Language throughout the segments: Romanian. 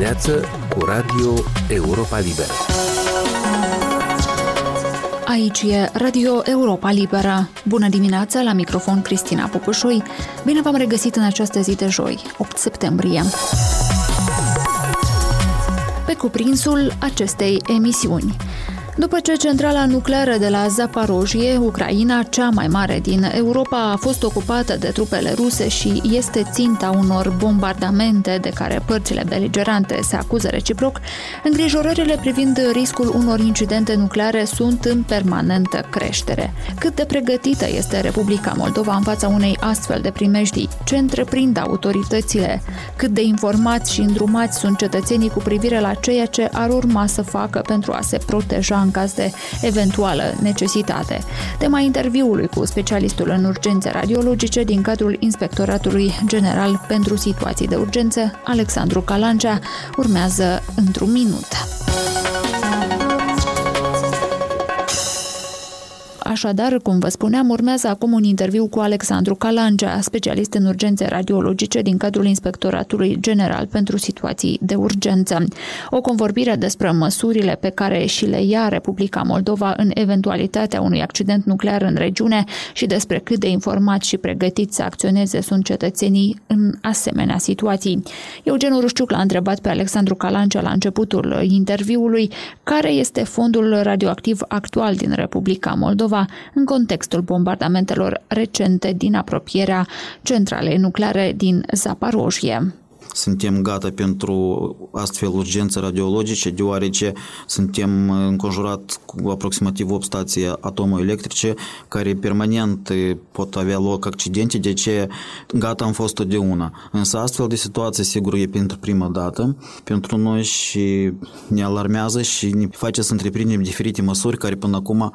dimineață cu Radio Europa Liberă. Aici e Radio Europa Liberă. Bună dimineața, la microfon Cristina Popușoi. Bine v-am regăsit în această zi de joi, 8 septembrie. Pe cuprinsul acestei emisiuni – după ce centrala nucleară de la Zaporojie, Ucraina, cea mai mare din Europa, a fost ocupată de trupele ruse și este ținta unor bombardamente de care părțile beligerante se acuză reciproc, îngrijorările privind riscul unor incidente nucleare sunt în permanentă creștere. Cât de pregătită este Republica Moldova în fața unei astfel de primejdii? Ce întreprind autoritățile? Cât de informați și îndrumați sunt cetățenii cu privire la ceea ce ar urma să facă pentru a se proteja în caz de eventuală necesitate. Tema interviului cu specialistul în urgențe radiologice din cadrul Inspectoratului General pentru Situații de Urgență, Alexandru Calancea, urmează într-un minut. Așadar, cum vă spuneam, urmează acum un interviu cu Alexandru Calangea, specialist în urgențe radiologice din cadrul Inspectoratului General pentru Situații de Urgență. O convorbire despre măsurile pe care și le ia Republica Moldova în eventualitatea unui accident nuclear în regiune și despre cât de informați și pregătiți să acționeze sunt cetățenii în asemenea situații. Eugen Rușciuc l-a întrebat pe Alexandru Calancea la începutul interviului care este fondul radioactiv actual din Republica Moldova în contextul bombardamentelor recente din apropierea centralei nucleare din Zaporojie suntem gata pentru astfel urgențe radiologice, deoarece suntem înconjurat cu aproximativ 8 stații atomoelectrice care permanent pot avea loc accidente, de ce gata am fost totdeauna. Însă astfel de situație, sigur, e pentru prima dată pentru noi și ne alarmează și ne face să întreprindem diferite măsuri care până acum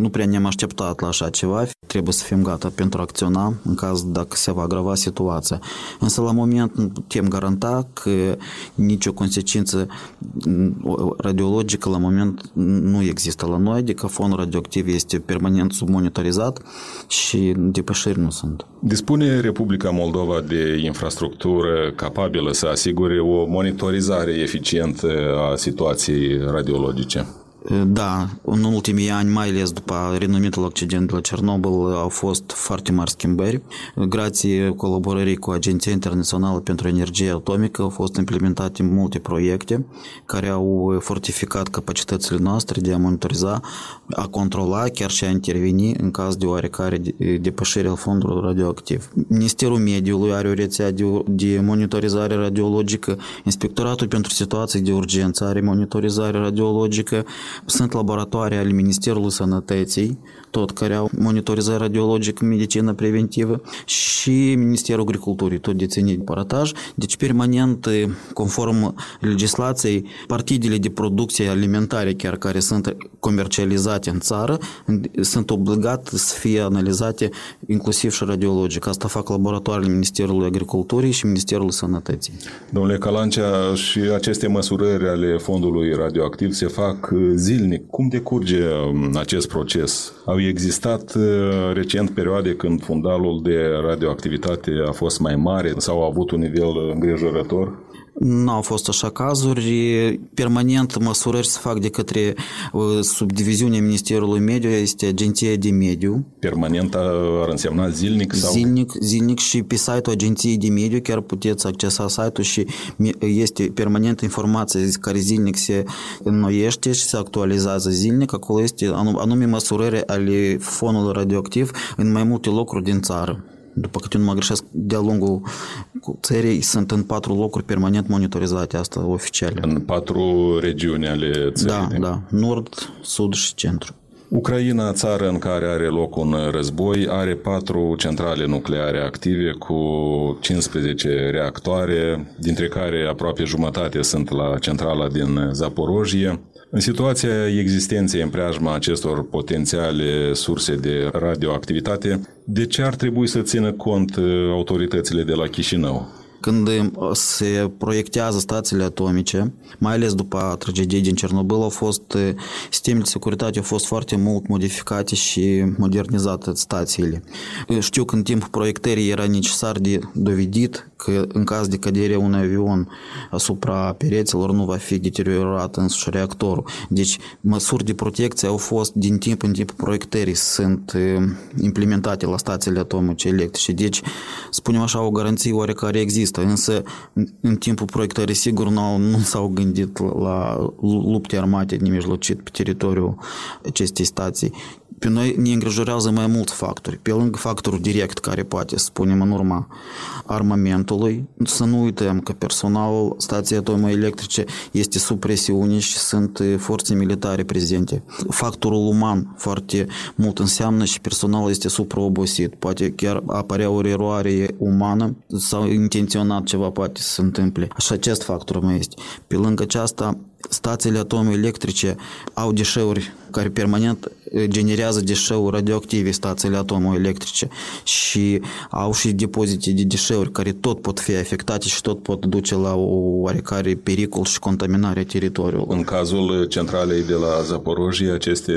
nu prea ne-am așteptat la așa ceva. Trebuie să fim gata pentru a acționa în caz dacă se va agrava situația. Însă la moment putem garanta că nicio consecință radiologică la moment nu există la noi, adică fondul radioactiv este permanent submonitorizat și depășiri nu sunt. Dispune Republica Moldova de infrastructură capabilă să asigure o monitorizare eficientă a situației radiologice? Da, în ultimii ani, mai ales după renumitul accident de la Cernobâl, au fost foarte mari schimbări. Grație colaborării cu Agenția Internațională pentru Energie Atomică au fost implementate multe proiecte care au fortificat capacitățile noastre de a monitoriza, a controla, chiar și a interveni în caz de oarecare depășire al fondului radioactiv. Ministerul Mediului are o rețea de, de monitorizare radiologică, Inspectoratul pentru Situații de Urgență are monitorizare radiologică, sunt laboratoare ale Ministerului Sănătății, tot care au monitorizare radiologică, medicină preventivă și Ministerul Agriculturii, tot deține parataj. Deci, permanent, conform legislației, partidele de producție alimentare, chiar care sunt comercializate în țară, sunt obligate să fie analizate inclusiv și radiologic. Asta fac laboratoarele Ministerului Agriculturii și Ministerul Sănătății. Domnule Calancea, și aceste măsurări ale fondului radioactiv se fac zilnic. Cum decurge um, acest proces? Au existat uh, recent perioade când fundalul de radioactivitate a fost mai mare sau a avut un nivel îngrijorător? Nu au fost așa cazuri. Permanent măsurări se fac de către uh, subdiviziunea Ministerului Mediu, este Agenția de Mediu. Permanent ar însemna zilnic? Sau? Zilnic, zilnic și pe site-ul Agenției de Mediu chiar puteți accesa site-ul și este permanent informație care zilnic se înnoiește și se actualizează zilnic. Acolo este anume măsurări ale fonului radioactiv în mai multe locuri din țară după câte nu mă greșesc, de-a lungul țării sunt în patru locuri permanent monitorizate, asta oficial. În patru regiuni ale țării? Da, da, nord, sud și centru. Ucraina, țară în care are loc un război, are patru centrale nucleare active cu 15 reactoare, dintre care aproape jumătate sunt la centrala din Zaporojie. În situația existenței în preajma acestor potențiale surse de radioactivitate, de ce ar trebui să țină cont uh, autoritățile de la Chișinău? Când se proiectează stațiile atomice, mai ales după tragediei din Cernobâl, au fost, sistemele de securitate au fost foarte mult modificate și modernizate stațiile. Știu că în timpul proiectării era necesar de dovedit că în caz de cădere unui avion asupra pereților nu va fi deteriorat însuși reactorul. Deci măsuri de protecție au fost din timp în timp proiectării sunt implementate la stațiile atomice electrice. Deci, spunem așa, o garanție oarecare există, însă în timpul proiectării sigur nu, nu s-au gândit la lupte armate nemijlocit pe teritoriul acestei stații. Pe noi ne îngrijorează mai mulți factori. Pe lângă factorul direct care poate, să spunem, în urma armamentului, să nu uităm că personalul stației atomoelectrice este sub presiune și sunt forțe militare prezente. Factorul uman foarte mult înseamnă și personalul este supraobosit. Poate chiar apărea o eroare umană sau intenționat ceva poate să se întâmple. Așa acest factor mai este. Pe lângă aceasta, stațiile atomoelectrice au deșeuri care permanent generează deșeuri radioactive stațiile atomoelectrice și au și depozite de deșeuri care tot pot fi afectate și tot pot duce la o oarecare pericol și contaminare a teritoriului. În cazul centralei de la Zaporojie, aceste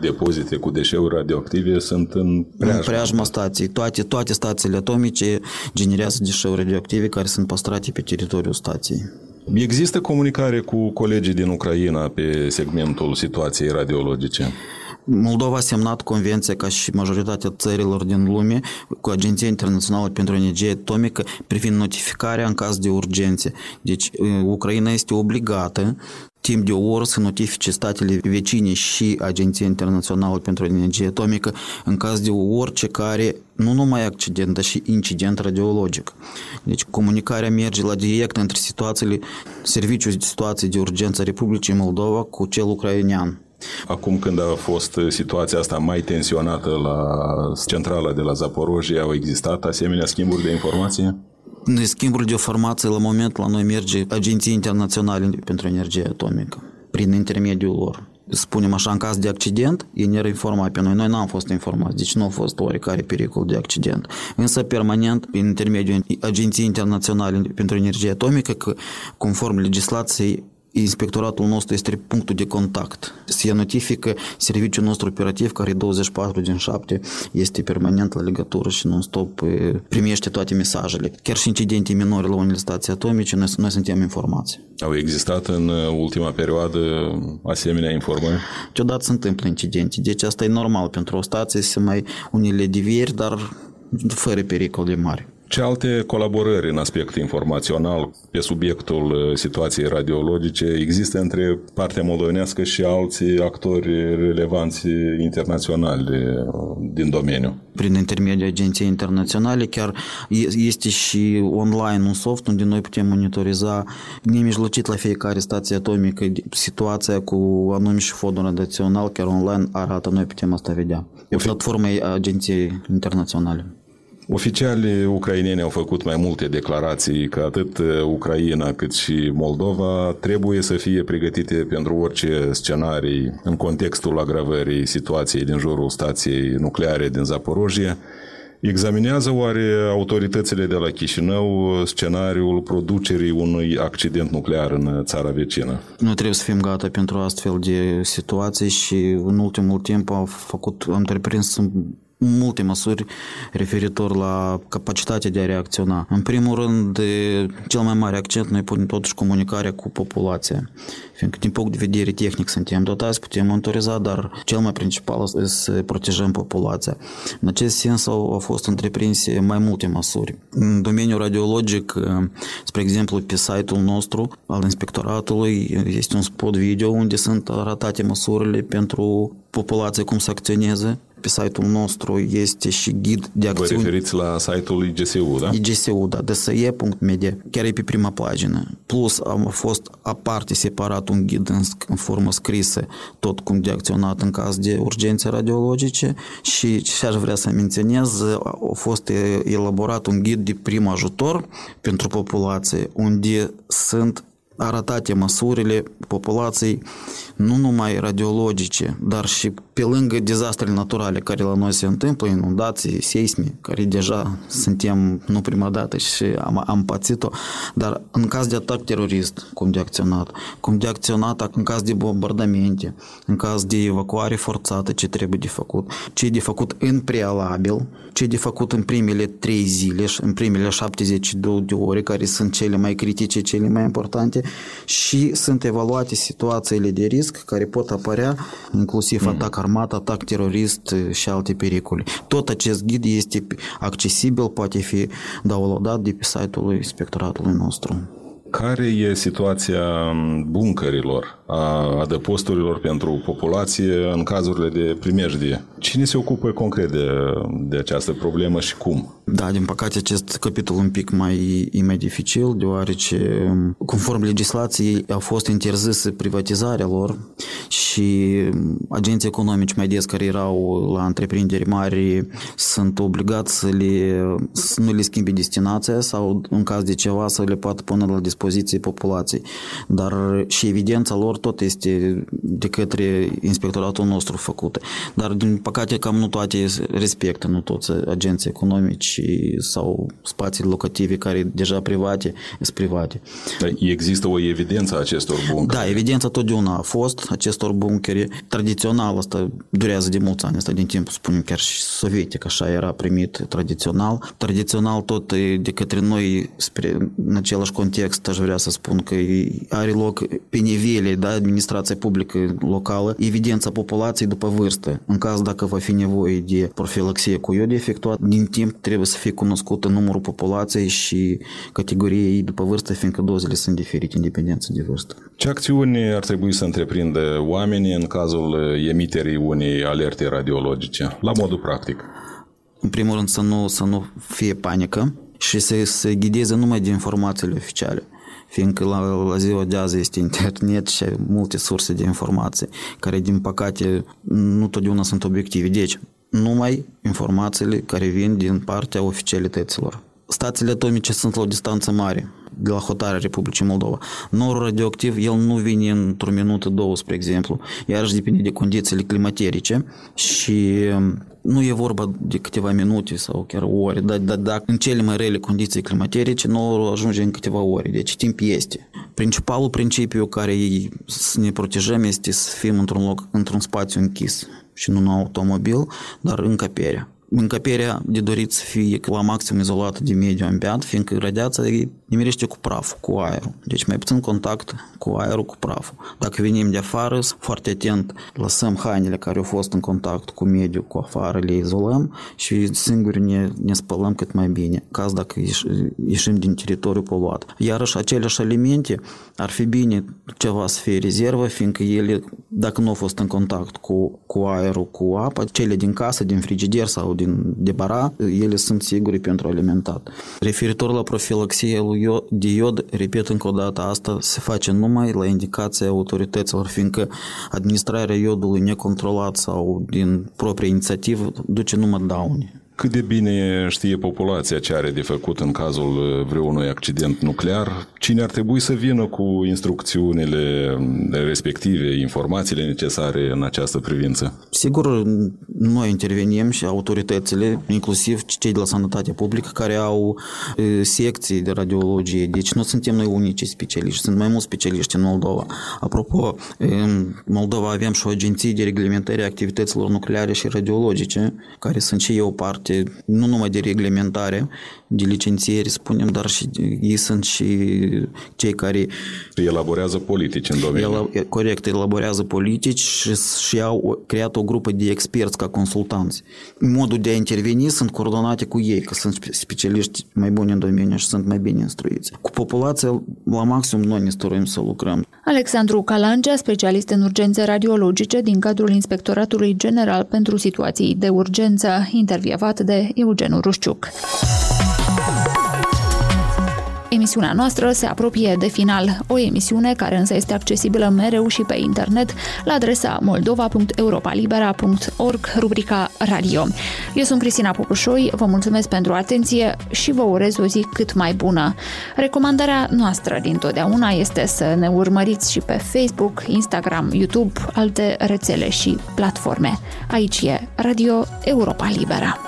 depozite cu deșeuri radioactive sunt în preajma, în preajma stației. Toate, toate stațiile atomice generează deșeuri radioactive care sunt păstrate pe teritoriul stației. Există comunicare cu colegii din Ucraina pe segmentul situației radiologice? Moldova a semnat convenția ca și majoritatea țărilor din lume cu Agenția Internațională pentru Energie Atomică privind notificarea în caz de urgențe. Deci Ucraina este obligată timp de o oră să notifice statele vecine și Agenția Internațională pentru Energie Atomică în caz de orice care, nu numai accident, dar și incident radiologic. Deci comunicarea merge la direct între situațiile, serviciul de situații de urgență Republicii Moldova cu cel ucrainean. Acum când a fost situația asta mai tensionată la centrala de la Zaporojie, au existat asemenea schimburi de informație? Schimbul de informații la moment la noi merge Agenții Internaționale pentru Energie Atomică, prin intermediul lor. Spunem așa, în caz de accident, ei ne informa pe noi. Noi n-am fost informați, deci nu a fost oricare pericol de accident. Însă, permanent, prin intermediul Agenției Internaționale pentru Energie Atomică, că, conform legislației Inspectoratul nostru este punctul de contact. Se notifică serviciul nostru operativ care 24 din 7 este permanent la legătură și non-stop primește toate mesajele. Chiar și incidente minore la unele stații atomice, noi, noi suntem informați. Au existat în ultima perioadă asemenea informări? Deodată se întâmplă incidente, deci asta e normal pentru o stație să mai unele divieri, dar fără pericole mari. Ce alte colaborări în aspect informațional pe subiectul uh, situației radiologice există între partea moldovenească și alții actori relevanți internaționali uh, din domeniu? Prin intermediul agenției internaționale chiar este și online un soft unde noi putem monitoriza nemijlocit la fiecare stație atomică situația cu anume și fondul radiațional, chiar online arată, noi putem asta vedea. E o platformă agenției internaționale. Oficialii ucraineni au făcut mai multe declarații că atât Ucraina cât și Moldova trebuie să fie pregătite pentru orice scenarii în contextul agravării situației din jurul stației nucleare din Zaporojie. Examinează oare autoritățile de la Chișinău scenariul producerii unui accident nuclear în țara vecină? Noi trebuie să fim gata pentru astfel de situații și în ultimul timp am făcut, am întreprins multe măsuri referitor la capacitatea de a reacționa. În primul rând, cel mai mare accent noi punem totuși comunicarea cu populația. Fiindcă din punct de vedere tehnic suntem dotați, putem monitoriza, dar cel mai principal este să protejăm populația. În acest sens au, au fost întreprinse mai multe măsuri. În domeniul radiologic, spre exemplu, pe site-ul nostru al inspectoratului este un spot video unde sunt arătate măsurile pentru populație cum să acționeze pe site-ul nostru este și ghid de acțiuni. Vă referiți la site-ul IGSU, da? IGSU, da, dse.media, chiar e pe prima pagină. Plus a fost aparte separat un ghid în, în formă scrisă, tot cum de acționat în caz de urgențe radiologice și și aș vrea să menționez, a fost elaborat un ghid de prim ajutor pentru populație, unde sunt arătate măsurile populației nu numai radiologice, dar și pe lângă dezastrele naturale care la noi se întâmplă, inundații, seismi, care deja suntem nu prima dată și am, am pățit-o, dar în caz de atac terorist, cum de acționat, cum de acționat în caz de bombardamente, în caz de evacuare forțată, ce trebuie de făcut, ce e de făcut în prealabil, ce e de făcut în primele trei zile, în primele 72 de ore, care sunt cele mai critice, cele mai importante și sunt evaluate situațiile de risc care pot apărea, inclusiv mm. atac armat, atac terorist și alte pericole. Tot acest ghid este accesibil, poate fi downloadat de pe site-ul inspectoratului nostru. Care e situația buncărilor, a adăposturilor pentru populație în cazurile de primejdie? Cine se ocupă concret de, de această problemă și cum? Da, din păcate acest capitol un pic mai, e mai dificil, deoarece conform legislației a fost interzisă privatizarea lor și agenții economici mai des care erau la întreprinderi mari sunt obligați să, le, să nu le schimbe destinația sau în caz de ceva să le poată pune la dispoziție populației. Dar și evidența lor tot este de către inspectoratul nostru făcută. Dar din păcate cam nu toate respectă, nu toți agenții economici sau spații locative care deja private sunt private. Dar există o evidență a acestor buncări? Da, evidența totdeauna a fost acestor buncări. Tradițional asta durează de mulți ani, asta din timp, spunem chiar și sovietic, așa era primit tradițional. Tradițional tot de către noi, spre, în același context, aș vrea să spun că are loc pe nivele, da, administrația publică locală, evidența populației după vârstă. În caz dacă va fi nevoie de profilaxie cu iod efectuat, din timp trebuie să fie cunoscută numărul populației și categoria ei după vârstă, fiindcă dozele sunt diferite, independență de vârstă. Ce acțiuni ar trebui să întreprindă oamenii în cazul emiterii unei alerte radiologice, la modul practic? În primul rând să nu, să nu fie panică și să se ghideze numai de informațiile oficiale fiindcă la, la ziua de azi este internet și multe surse de informații, care din păcate nu totdeauna sunt obiective. Deci, numai informațiile care vin din partea oficialităților. Stațiile atomice sunt la o distanță mare de la hotarea Republicii Moldova. Norul radioactiv, el nu vine într-o minută, două, spre exemplu, iarăși depinde de condițiile climaterice și nu e vorba de câteva minute sau chiar ore, dar, dar, dar în cele mai rele condiții climaterice norul ajunge în câteva ore, deci timp este. Principalul principiu care să ne protejăm este să fim într-un loc, într-un spațiu închis și nu în automobil, dar încăperea. Încăperea de dorit să fie la maxim izolată de mediul ambient, fiindcă radiația nimerește cu praful, cu aerul. Deci mai puțin contact cu aerul, cu praful. Dacă venim de afară, foarte atent, lăsăm hainele care au fost în contact cu mediul, cu afară, le izolăm și singuri ne, ne spălăm cât mai bine, caz dacă ieșim din teritoriul poluat. Iarăși, aceleași alimente ar fi bine ceva să fie rezervă, fiindcă ele, dacă nu au fost în contact cu, cu aerul, cu apa, cele din casă, din frigider sau din debara, ele sunt sigure pentru alimentat. Referitor la profilaxie lui de iod, repet încă o dată, asta se face numai la indicația autorităților, fiindcă administrarea iodului necontrolat sau din proprie inițiativă duce numai daune. Cât de bine știe populația ce are de făcut în cazul uh, vreunui accident nuclear? Cine ar trebui să vină cu instrucțiunile respective, informațiile necesare în această privință? Sigur, noi intervenim și autoritățile, inclusiv cei de la Sănătate Publică, care au uh, secții de radiologie. Deci nu suntem noi unici specialiști, sunt mai mulți specialiști în Moldova. Apropo, în Moldova avem și o agenție de reglementare a activităților nucleare și radiologice, care sunt și eu parte parte nu numai de reglementare, de licențiere, spunem, dar și ei sunt și cei care... Elaborează politici în domeniu. El, corect, elaborează politici și, și au creat o grupă de experți ca consultanți. Modul de a interveni sunt coordonate cu ei, că sunt specialiști mai buni în domeniu și sunt mai bine instruiți. Cu populația, la maxim, noi ne stăruim să lucrăm. Alexandru Calangea, specialist în urgențe radiologice din cadrul Inspectoratului General pentru Situații de Urgență, intervievat de Eugen Rușciuc. Emisiunea noastră se apropie de final, o emisiune care însă este accesibilă mereu și pe internet la adresa moldova.europalibera.org, rubrica radio. Eu sunt Cristina Popușoi, vă mulțumesc pentru atenție și vă urez o zi cât mai bună. Recomandarea noastră din totdeauna este să ne urmăriți și pe Facebook, Instagram, YouTube, alte rețele și platforme. Aici e Radio Europa Libera.